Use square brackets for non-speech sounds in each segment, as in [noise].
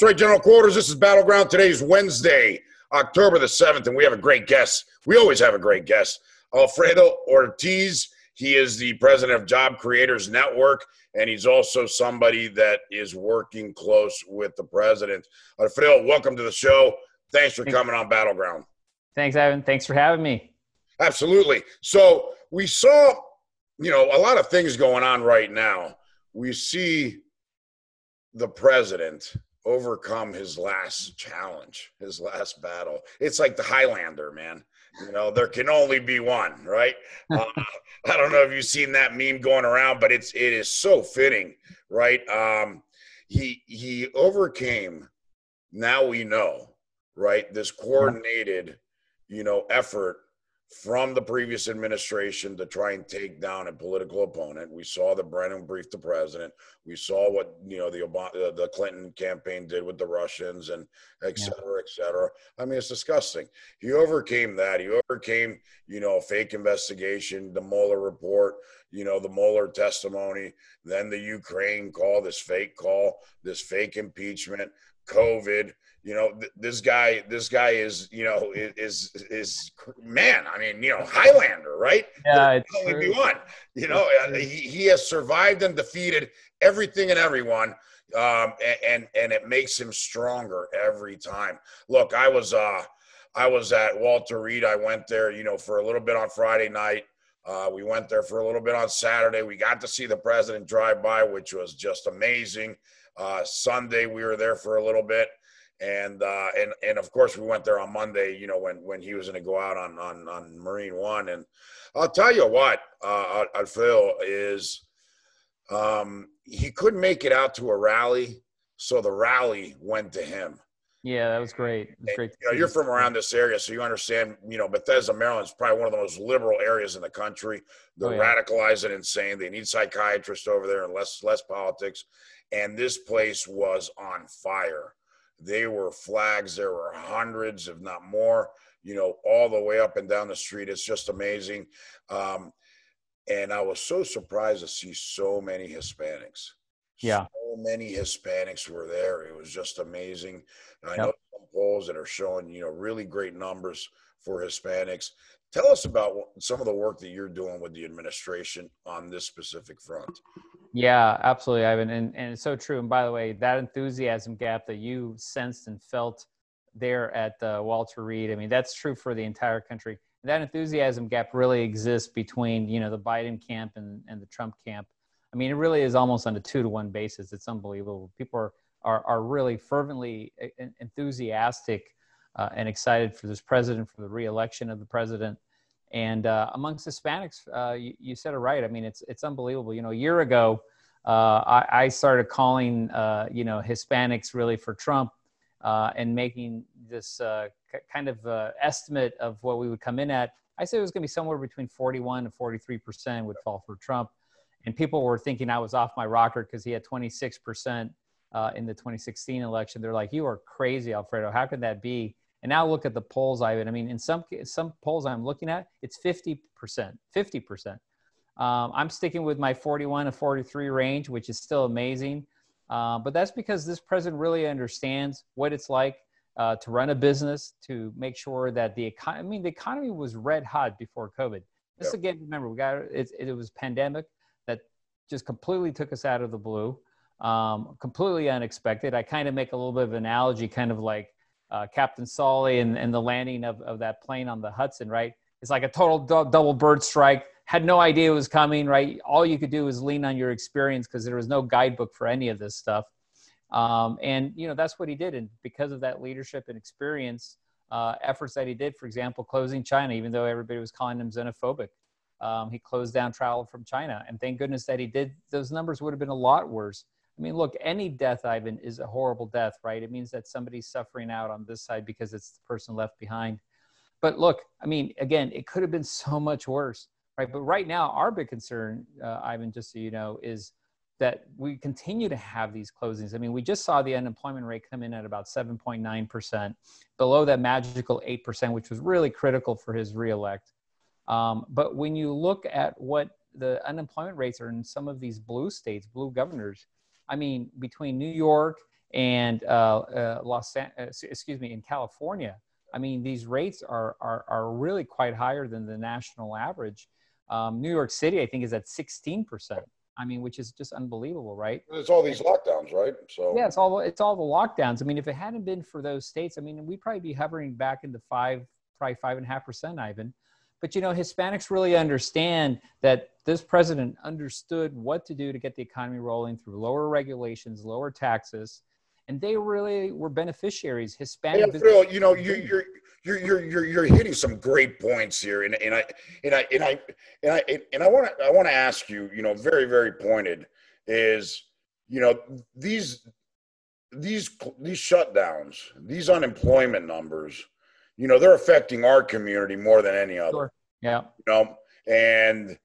That's right, General Quarters. This is Battleground. Today is Wednesday, October the 7th, and we have a great guest. We always have a great guest. Alfredo Ortiz. He is the president of Job Creators Network, and he's also somebody that is working close with the president. Alfredo, welcome to the show. Thanks for coming on Battleground. Thanks, Evan. Thanks for having me. Absolutely. So we saw, you know, a lot of things going on right now. We see the president overcome his last challenge, his last battle. It's like the Highlander, man. You know, there can only be one, right? [laughs] Uh, I don't know if you've seen that meme going around, but it's it is so fitting, right? Um, he he overcame. Now we know, right? This coordinated, you know, effort from the previous administration to try and take down a political opponent. We saw that Brennan briefed the president. We saw what you know the Obama, the Clinton campaign did with the Russians and et cetera, et cetera. I mean, it's disgusting. He overcame that. He overcame you know a fake investigation, the Mueller report, you know the Mueller testimony, then the Ukraine call, this fake call, this fake impeachment, COVID you know th- this guy this guy is you know is is man i mean you know highlander right? Yeah it's only be one you know uh, he, he has survived and defeated everything and everyone um, and, and and it makes him stronger every time. Look i was uh i was at walter reed. I went there you know for a little bit on friday night. Uh, we went there for a little bit on saturday. We got to see the president drive by which was just amazing uh, sunday we were there for a little bit and uh, and and of course we went there on Monday. You know when when he was going to go out on on on Marine One, and I'll tell you what, uh, Alfredo is um, he couldn't make it out to a rally, so the rally went to him. Yeah, that was great. Was great you know, you're from around this area, so you understand. You know, Bethesda, Maryland is probably one of the most liberal areas in the country. They're oh, yeah. radicalized and insane. They need psychiatrists over there and less less politics. And this place was on fire they were flags. There were hundreds, if not more, you know, all the way up and down the street. It's just amazing. Um, and I was so surprised to see so many Hispanics. Yeah. So many Hispanics were there. It was just amazing. I yep. know some polls that are showing, you know, really great numbers for Hispanics. Tell us about some of the work that you're doing with the administration on this specific front. Yeah, absolutely, Ivan, and and it's so true. And by the way, that enthusiasm gap that you sensed and felt there at uh, Walter Reed, I mean, that's true for the entire country. That enthusiasm gap really exists between you know the Biden camp and and the Trump camp. I mean, it really is almost on a two to one basis. It's unbelievable. People are are, are really fervently enthusiastic uh, and excited for this president, for the reelection of the president. And uh, amongst Hispanics, uh, you, you, said it right. I mean, it's it's unbelievable. You know, a year ago, uh, I, I, started calling uh, you know Hispanics really for Trump uh, and making this c- kind of estimate of what we would come in at. I said it was going to be somewhere between 41 and 43 percent would fall for Trump, and people were thinking I was off my rocker because he had 26 percent in the 2016 election. They're like, "You are crazy, Alfredo. How could that be?" And now look at the polls, Ivan. I mean, in some some polls I'm looking at, it's 50%, 50%. Um, I'm sticking with my 41 to 43 range, which is still amazing. Uh, but that's because this president really understands what it's like uh, to run a business, to make sure that the economy, I mean, the economy was red hot before COVID. Just yep. again, remember, we got it, it was pandemic just completely took us out of the blue, um, completely unexpected. I kind of make a little bit of analogy, kind of like uh, Captain Sully and, and the landing of, of that plane on the Hudson, right? It's like a total do- double bird strike. Had no idea it was coming, right? All you could do was lean on your experience because there was no guidebook for any of this stuff. Um, and, you know, that's what he did. And because of that leadership and experience, uh, efforts that he did, for example, closing China, even though everybody was calling him xenophobic, um, he closed down travel from China. And thank goodness that he did. Those numbers would have been a lot worse I mean, look, any death, Ivan, is a horrible death, right? It means that somebody's suffering out on this side because it's the person left behind. But look, I mean, again, it could have been [laughs] so much worse, right? But right now, our big concern, uh, Ivan, just so you know, is that we continue to have these closings. I mean, we just saw the unemployment rate come in at about 7.9%, below that magical 8%, which was really critical for his reelect. Um, but when you look at what the unemployment rates are in some of these blue states, blue governors, I mean, between New York and uh, uh, Los, uh, excuse me, in California, I mean, these rates are, are, are really quite higher than the national average. Um, New York City, I think, is at 16%. I mean, which is just unbelievable, right? It's all these lockdowns, right? So yeah, it's all it's all the lockdowns. I mean, if it hadn't been for those states, I mean, we'd probably be hovering back into five, probably five and a half percent, Ivan. But you know, Hispanics really understand that this president understood what to do to get the economy rolling through lower regulations, lower taxes, and they really were beneficiaries. Hispanic. Yeah, Phil, you know, you, mm-hmm. you're you're you're you're you're hitting some great points here, and and I and I and I and I and I want to I want to ask you, you know, very very pointed is, you know, these these these shutdowns, these unemployment numbers, you know, they're affecting our community more than any other. Sure. Yeah. You know, and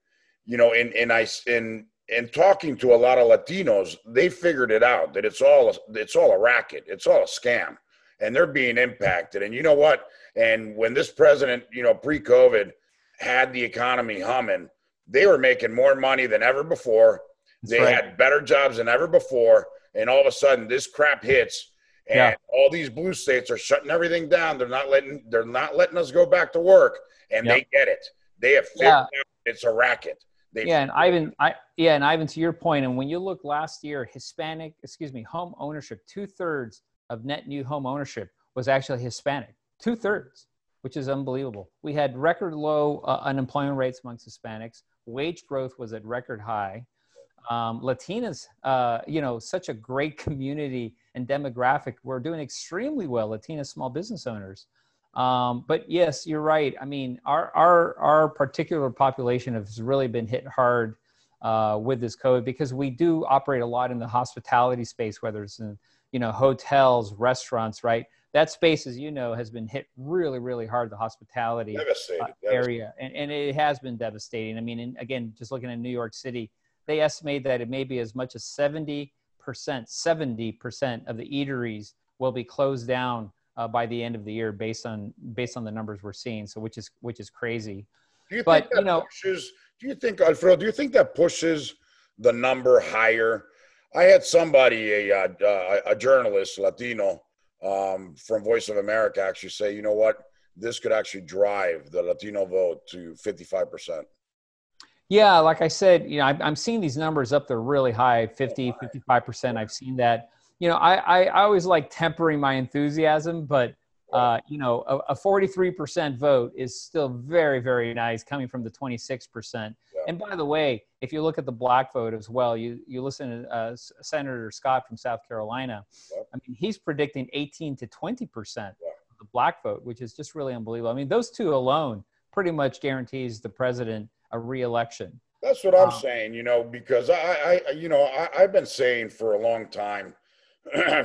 you know, and and I and and talking to a lot of Latinos, they figured it out that it's all it's all a racket, it's all a scam, and they're being impacted. And you know what? And when this president, you know, pre-COVID, had the economy humming, they were making more money than ever before. That's they right. had better jobs than ever before, and all of a sudden, this crap hits, and yeah. all these blue states are shutting everything down. They're not letting they're not letting us go back to work, and yep. they get it. They have figured yeah. out it's a racket. They yeah, and Ivan, I yeah, and Ivan, to your point, and when you look last year, Hispanic, excuse me, home ownership, two thirds of net new home ownership was actually Hispanic, two thirds, which is unbelievable. We had record low uh, unemployment rates amongst Hispanics. Wage growth was at record high. Um, Latinas, uh, you know, such a great community and demographic. We're doing extremely well. Latina small business owners. Um, but yes, you're right. I mean, our our our particular population has really been hit hard uh, with this COVID because we do operate a lot in the hospitality space, whether it's in you know hotels, restaurants, right? That space, as you know, has been hit really, really hard. The hospitality uh, area, and, and it has been devastating. I mean, and again, just looking at New York City, they estimate that it may be as much as seventy percent, seventy percent of the eateries will be closed down uh, by the end of the year based on based on the numbers we're seeing. So which is which is crazy. Do you but, think that you know, pushes? Do you think Alfredo? Do you think that pushes the number higher? I had somebody, a a, a journalist, Latino, um, from Voice of America, actually say, you know what, this could actually drive the Latino vote to fifty five percent. Yeah, like I said, you know, I'm seeing these numbers up there really high, 50, 55%. I've seen that you know, I, I, I always like tempering my enthusiasm, but uh, you know, a, a 43% vote is still very, very nice coming from the 26%. Yeah. And by the way, if you look at the black vote as well, you, you listen to uh, Senator Scott from South Carolina. Yeah. I mean, he's predicting 18 to 20% yeah. of the black vote, which is just really unbelievable. I mean, those two alone pretty much guarantees the president a reelection. That's what I'm um, saying, you know, because I, I you know, I, I've been saying for a long time [clears throat] –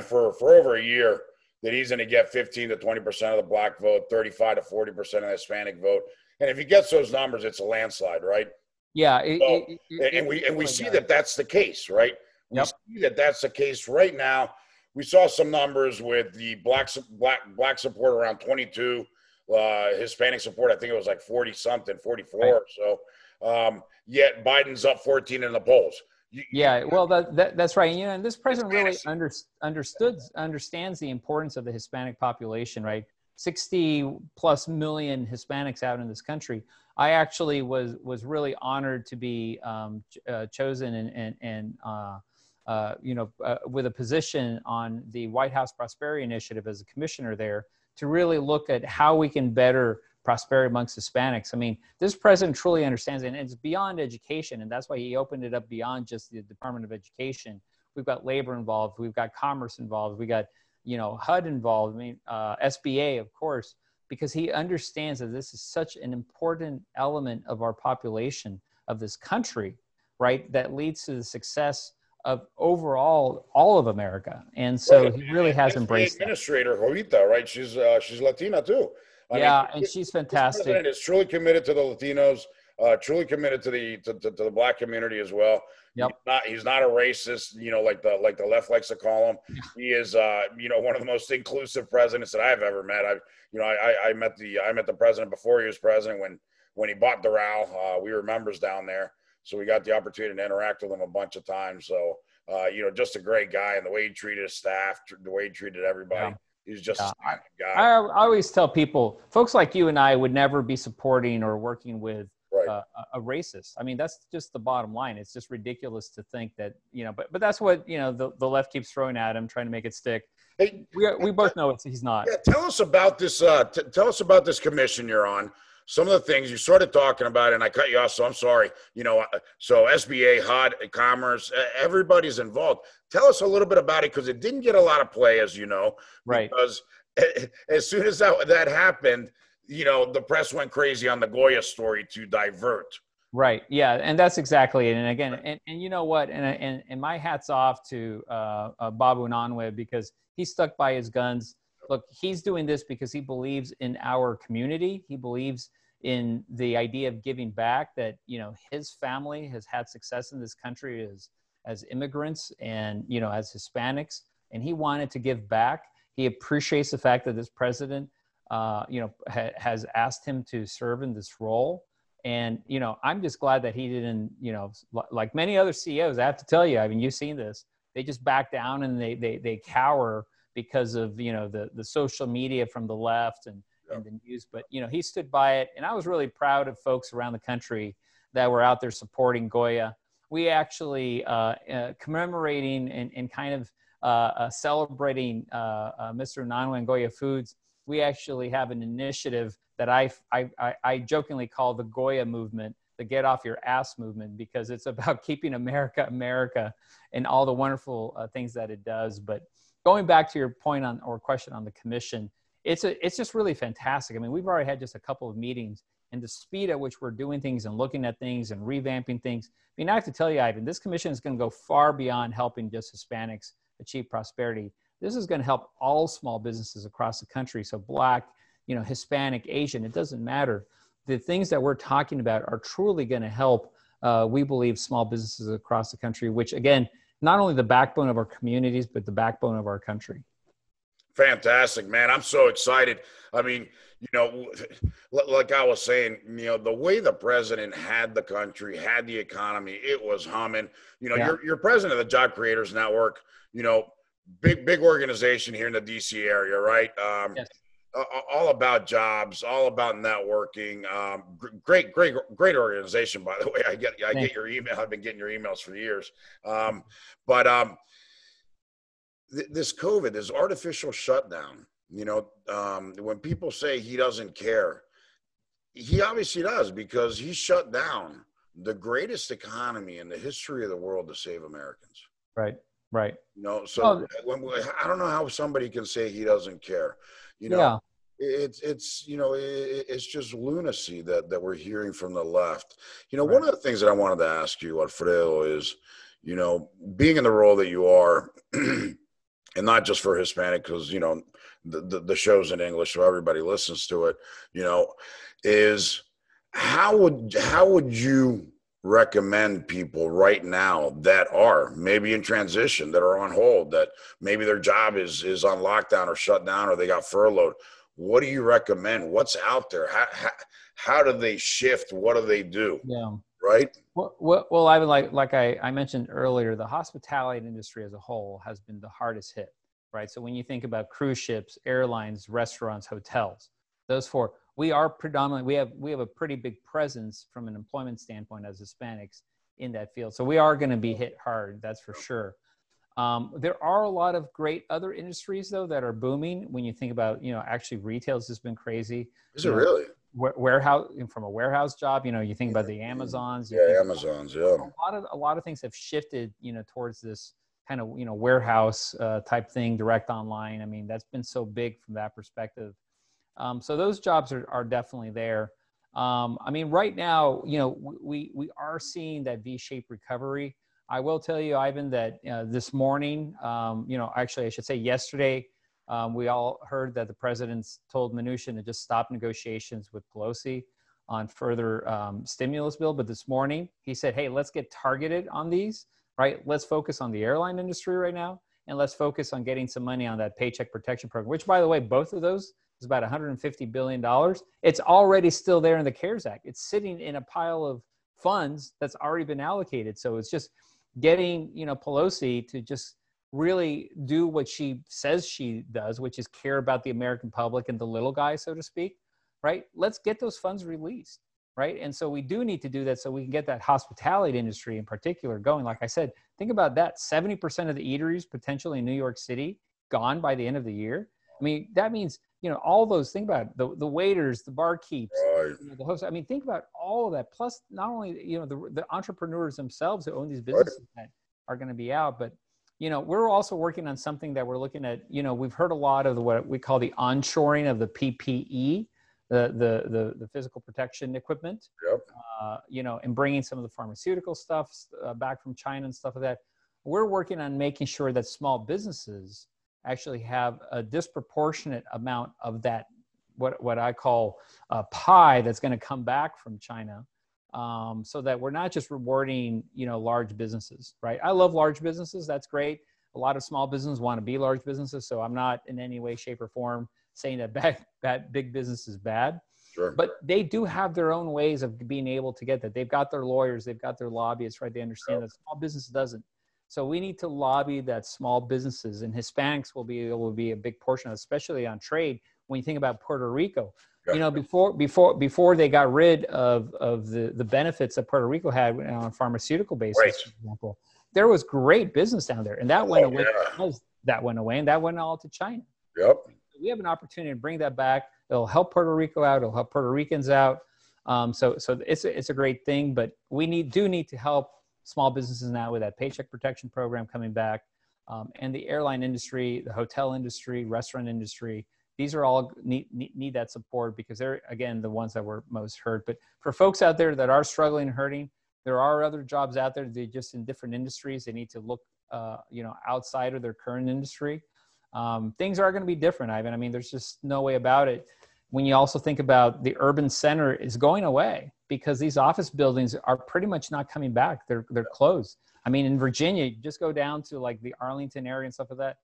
for for over a year that he's going to get 15 to 20 percent of the black vote, 35 to 40 percent of the Hispanic vote, and if he gets those numbers, it's a landslide, right? Yeah, it, so, it, it, and we and we see that that's the case, right? We yep. see that that's the case right now. We saw some numbers with the black black black support around 22, uh, Hispanic support I think it was like 40 something, 44 right. so. Um, yet Biden's up 14 in the polls. You, yeah, well, that, that, that's right. You know, and this president really under, understood understands the importance of the Hispanic population, right? 60 plus million Hispanics out in this country. I actually was was really honored to be um, uh, chosen and and, and uh, uh, you know uh, with a position on the White House Prosperity Initiative as a commissioner there to really look at how we can better prosperity amongst Hispanics. I mean, this president truly understands it, and it's beyond education, and that's why he opened it up beyond just the Department of Education. We've got labor involved, we've got commerce involved, we got you know HUD involved. I mean, uh, SBA, of course, because he understands that this is such an important element of our population of this country, right? That leads to the success of overall all of America, and so right. he really has embraced. the Administrator Jovita, right? She's uh, she's Latina too. I yeah, mean, and she's fantastic. This is truly committed to the Latinos, uh, truly committed to the to, to, to, the black community as well. Yep. He's not he's not a racist, you know, like the like the left likes to call him. He is uh, you know, one of the most inclusive presidents that I've ever met. I you know, I, I met the I met the president before he was president when when he bought Doral. Uh, we were members down there. So we got the opportunity to interact with him a bunch of times. So Uh, you know, just a great guy, and the way he treated his staff, the way he treated everybody. Yeah. He's just yeah. a guy. I, I always tell people, folks like you and I would never be supporting or working with right. uh, a racist. I mean, that's just the bottom line. It's just ridiculous to think that you know, but but that's what you know the, the left keeps throwing at him, trying to make it stick. Hey, we we both know it's, he's not. Yeah, tell us about this. Uh, t- tell us about this commission you're on. Some of the things you started talking about, and I cut you off, so I'm sorry. You know, uh, so SBA, HUD, Commerce, everybody's involved. Tell us a little bit about it because it didn't get a lot of play, as you know. Right. Because [laughs] as soon as that, that happened, you know, the press went crazy on the Goya story to divert. Right. Yeah. And that's exactly it. And again, and, and you know what? And, and, and my hat's off to uh, uh, Bob Unanue because he stuck by his guns. Look, he's doing this because he believes in our community. He believes in the idea of giving back that, you know, his family has had success in this country as, as immigrants and, you know, as Hispanics. And he wanted to give back. He appreciates the fact that this president uh, you know, ha- has asked him to serve in this role. And, you know, I'm just glad that he didn't, you know, like many other CEOs, I have to tell you, I mean, you've seen this, they just back down and they, they, they cower because of, you know, the, the social media from the left and, and the news. But, you know, he stood by it. And I was really proud of folks around the country that were out there supporting Goya. We actually uh, uh, commemorating and, and kind of uh, uh celebrating uh, uh, Mr. Unanue and Goya Foods we actually have an initiative that I, I, I jokingly call the Goya movement, the get off your ass movement, because it's [laughs] about keeping America America and all the wonderful things that it does. But going back to your point on or question on the commission, it's a, it's just really fantastic. I mean, we've already had just a couple of meetings, and the speed at which we're doing things and looking at things and revamping things. I mean, I have to tell you, Ivan, this commission is going to go far beyond helping just Hispanics achieve prosperity. This is going to help all small businesses across the country. So black, you know, Hispanic, Asian, it doesn't matter. The things that we're talking about are truly going to help, uh, we believe, small businesses across the country, which again, not only the backbone of our communities, but the backbone of our country. Fantastic, man. I'm so excited. I mean, you know, [laughs] like I was saying, you know, the way the president had the country, had the economy, it was humming. You know, yeah. you're, you're president of the Job Creators Network. You know, big big organization here in the DC area, right? Um, yes. all about jobs, all about networking. Um, great, great, great organization, by the [laughs] way. I get I get your email. I've been getting your emails for years. Um, but um, th- this COVID, this artificial shutdown. You know, um, when people say he doesn't care, he obviously does because he shut down the greatest economy in the history of the world to save Americans. Right. Right. You know, so well, when, I don't know how somebody can say he doesn't care. You know, yeah. it's it's you know it, it's just lunacy that that we're hearing from the left. You know, right. one of the things that I wanted to ask you, Alfredo, is you know being in the role that you are, [clears throat] and not just for Hispanic, because you know the, the the show's in English, so everybody listens to it. You know, is how would how would you recommend people right now that are maybe in transition that are on hold that maybe their job is is on lockdown or shut down or they got furloughed? What do you recommend? What's out there? How, how, how do they shift? What do they do? Yeah. Right well, well, well i would like like I, I mentioned earlier the hospitality industry as a whole has been the hardest hit right so when you think about cruise ships airlines restaurants hotels those four we are predominantly we have we have a pretty big presence from an employment standpoint as Hispanics in that field. So we are going to be hit hard, that's for sure. Um, there are a lot of great other industries though that are booming. When you think about, you know, actually retail's has been crazy. Is it really? Warehouse from a warehouse job, you know, you think about the Amazons. Yeah, Amazons. Yeah. A lot of a lot of things have shifted, you know, towards this kind of you know warehouse uh, type thing, direct online. I mean, that's been so big from that perspective. Um, so those jobs are, are definitely there. Um, I mean, right now, you know, we, we are seeing that V-shaped recovery. I will tell you, Ivan, that uh, this morning, um, you know, actually, I should say yesterday, um, we all heard that the president's told Mnuchin to just stop negotiations with Pelosi on further um, stimulus bill. But this morning, he said, hey, let's get targeted on these, right? Let's focus on the airline industry right now, and let's focus on getting some money on that paycheck protection program, which, by the way, both of those is about 150 billion dollars. It's already still there in the CARES Act. It's sitting in a pile of funds that's already been allocated. So it's just getting you know Pelosi to just really do what she says she does, which is care about the American public and the little guy, so to speak, right? Let's get those funds released, right? And so we do need to do that so we can get that hospitality industry in particular going. Like I said, think about that 70% of the eateries potentially in New York City gone by the end of the year. I mean, that means, you know, all those, think about it, the, the waiters, the barkeeps, Right. you know, the host. I mean, think about all of that. Plus, not only, you know, the, the entrepreneurs themselves who own these businesses that are going to be out, but you know, we're also working on something that we're looking at. You know, we've heard a lot of the, what we call the onshoring of the PPE, the the the, the physical protection equipment. Yep. Uh, you know, and bringing some of the pharmaceutical stuff uh, back from China and stuff like that. We're working on making sure that small businesses actually have a disproportionate amount of that what what I call a pie that's going to come back from China um, so that we're not just rewarding you know large businesses right? I love large businesses that's great. A lot of small businesses want to be large businesses so i'm not in any way shape or form saying that [laughs] bad, bad big business is bad. Sure. but they do have their own ways of being able to get that. They've got their lawyers they've got their lobbyists right? They understand that small business doesn't. So we need to lobby that small businesses and hispanics will be to be a big portion of especially on trade. When you think about puerto rico. You know before before before they got rid of of the the benefits that puerto rico had on a pharmaceutical basis Right. for example there was great business down there and that went Oh, away yeah. that went away and that went all to china Yep. we have an opportunity to bring that back. It'll help Puerto Rico out. It'll help Puerto Ricans out. Um, so, so it's a, it's a great thing. But we need do need to help small businesses now with that paycheck protection program coming back, um, and the airline industry, the hotel industry, restaurant industry. These are all need, need need that support because they're again the ones that were most hurt. But for folks out there that are struggling and hurting, there are other jobs out there. They just in different industries. They need to look, uh, you know, outside of their current industry um, things are going to be different, Ivan. I mean, there's just no way about it. When you also think about the urban center is going away because these office buildings are pretty much not coming back. They're they're closed. I mean, in Virginia, you just go down to like the Arlington area and stuff like that.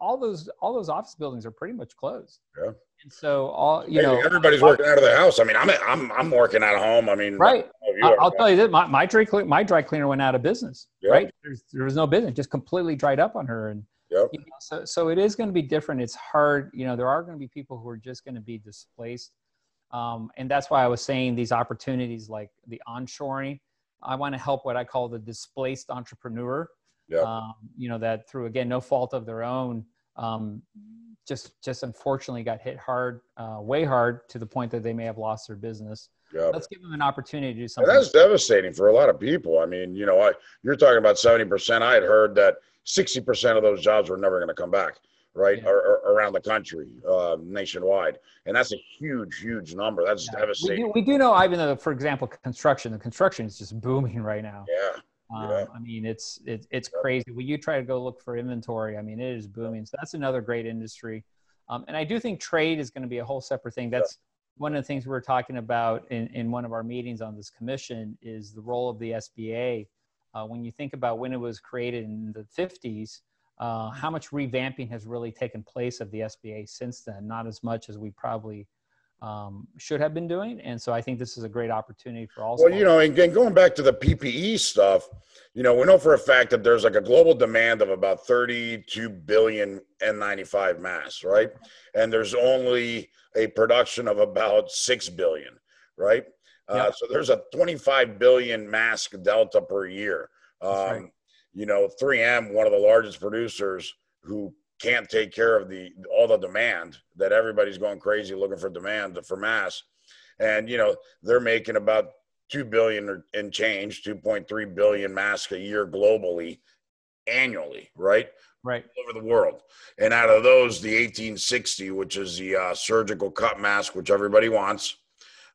All those all those office buildings are pretty much closed. Yeah. And so all you Hey, know, everybody's working out of the house. I mean, I'm I'm I'm working out of home. I mean, right. I don't know if you I- are, I'll but- tell you this: my, my dry my dry cleaner went out of business. Yeah. Right? There's, there was no business, just completely dried up on her, and Yep. you know, so so it is going to be different. It's hard. You know, there are going to be people who are just going to be displaced, um, and that's why I was saying these opportunities like the onshoring. I want to help what I call the displaced entrepreneur. Yep. Um, you know that through again no fault of their own, um, just just unfortunately got hit hard, uh, way hard to the point that they may have lost their business. Yep. Let's give them an opportunity to do And something. that's devastating for a lot of people. I mean, you know, I you're talking about seventy percent. I had heard that sixty percent of those jobs were never going to come back, right, Yeah. or, or around the country, uh, nationwide, and that's a huge, huge number. That's Yeah. we, devastating. do, we do know, Ivan, for example, construction. The construction is just booming right now. Yeah, Um, Yeah. I mean, it's it's it's Yeah. crazy. When you try to go look for inventory, I mean, it is booming. So that's another great industry. Um, and I do think trade is going to be a whole separate thing. That's one of the things we were talking about in, in one of our meetings on this commission is the role of the SBA. Uh, when you think about when it was created in the 50s, uh, how much revamping has really taken place of the SBA since then? Not as much as we probably um, should have been doing. And so I think this is a great opportunity for all. Well, you know, and again, going back to the PPE stuff, you know, we know for a fact that there's like a global demand of about 32 billion N95 masks, right? And there's only a production of about 6 billion, right? Uh, Yep. so there's a 25 billion mask delta per year. Um, right. You know, 3M, one of the largest producers who can't take care of the all the demand that everybody's going crazy looking for demand for masks and you know they're making about 2 billion or- and change 2.3 billion masks a year globally annually right? Right. All over the world. And out of those the 1860 which is the uh, surgical cut mask which everybody wants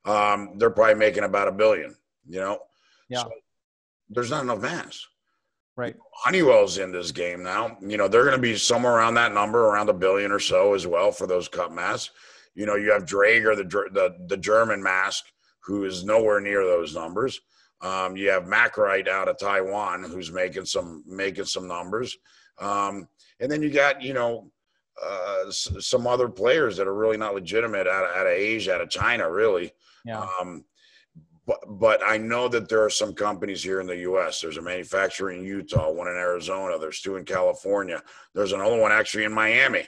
um, they're probably making about a billion you know? Yeah. So there's not enough masks Right. Honeywell's in this game now. You know, they're going to be somewhere around that number, around a billion or so as well for those cut masks. You know, you have Draeger, the the, the German mask, who is nowhere near those numbers. Um, you have Makrite out of Taiwan, who's making some making some numbers, um, and then you got you know uh, s- some other players that are really not legitimate out of, out of Asia, out of China, really. Yeah. Um, but but I know that there are some companies here in the U.S. There's a manufacturer in Utah, one in Arizona. There's two in California. There's another one actually in Miami,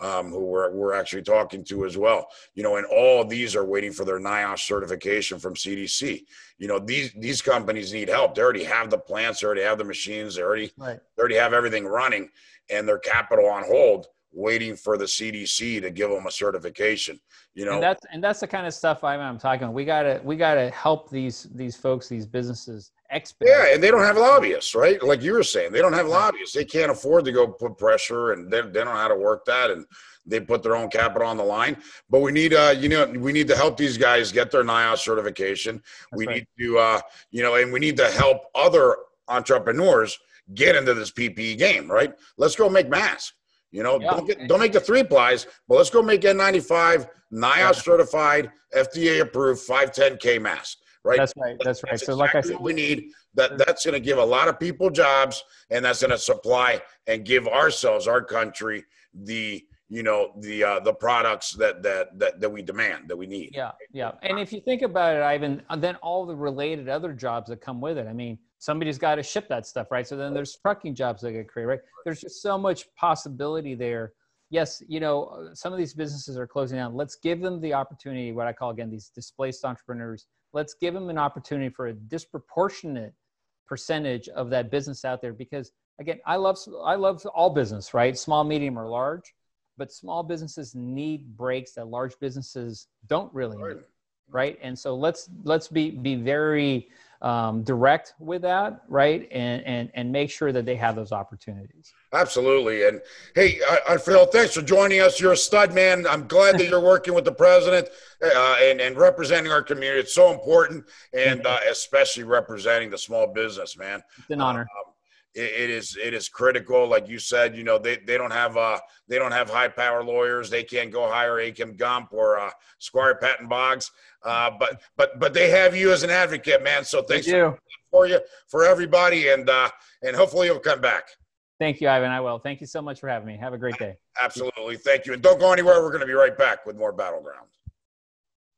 um, who we're we're actually talking to as well. You know, and all of these are waiting for their NIOSH certification from CDC. You know, these these companies need help. They already have the plants, they already have the machines, they already right. they already have everything running, and their capital on hold waiting for the CDC to give them a certification. You know, and that's and that's the kind of stuff I'm, I'm talking. About. We gotta we gotta help these these folks, these businesses expedite. Yeah, and they don't have lobbyists, right? Like you were saying, they don't have lobbyists. They can't afford to go put pressure, and they, they don't know how to work that, and they put their own capital on the line. But we need, uh, you know, we need to help these guys get their NIOSH certification. That's we right. need to, uh, you know, and we need to help other entrepreneurs get into this PPE game, right? Let's go make masks. You know, yeah. don't get don't make the three plies, but let's go make N95 NIOSH yeah. certified, FDA approved 510K mask. Right. That's right. That's right. That's so, exactly like I said, we need that. That's going to give a lot of people jobs, and that's going to supply and give ourselves, our country, the you know the uh, the products that, that that that we demand that we need. Yeah, yeah. And if you think about it, Ivan, then all the related other jobs that come with it. I mean, somebody's got to ship that stuff, right? So then there's trucking jobs that get created, right? There's just so much possibility there. Yes, you know, some of these businesses are closing down. Let's give them the opportunity, what I call again these displaced entrepreneurs. Let's give them an opportunity for a disproportionate percentage of that business out there because again, I love I love all business, right? Small, medium, or large, but small businesses need breaks that large businesses don't really need, right? And so let's let's be be very um, direct with that, right? And, and, and make sure that they have those opportunities. Absolutely. And hey, I, I Phil, thanks for joining us. You're a stud, man. I'm glad that you're working with the president uh, and, and representing our community. It's so important, and uh, especially representing the small business, man. It's an honor. Um, it, it is it is critical. Like you said, you know they, they don't have uh they don't have high power lawyers. They can't go hire Akin Gump or uh, Squire Patton Boggs. Uh, but but but they have you as an advocate, man. So thanks Thank you. for you for everybody, and uh, and hopefully you'll come back. Thank you, Ivan. I will. Thank you so much for having me. Have a great day. Absolutely. Thank you. And don't go anywhere. We're going to be right back with more Battlegrounds.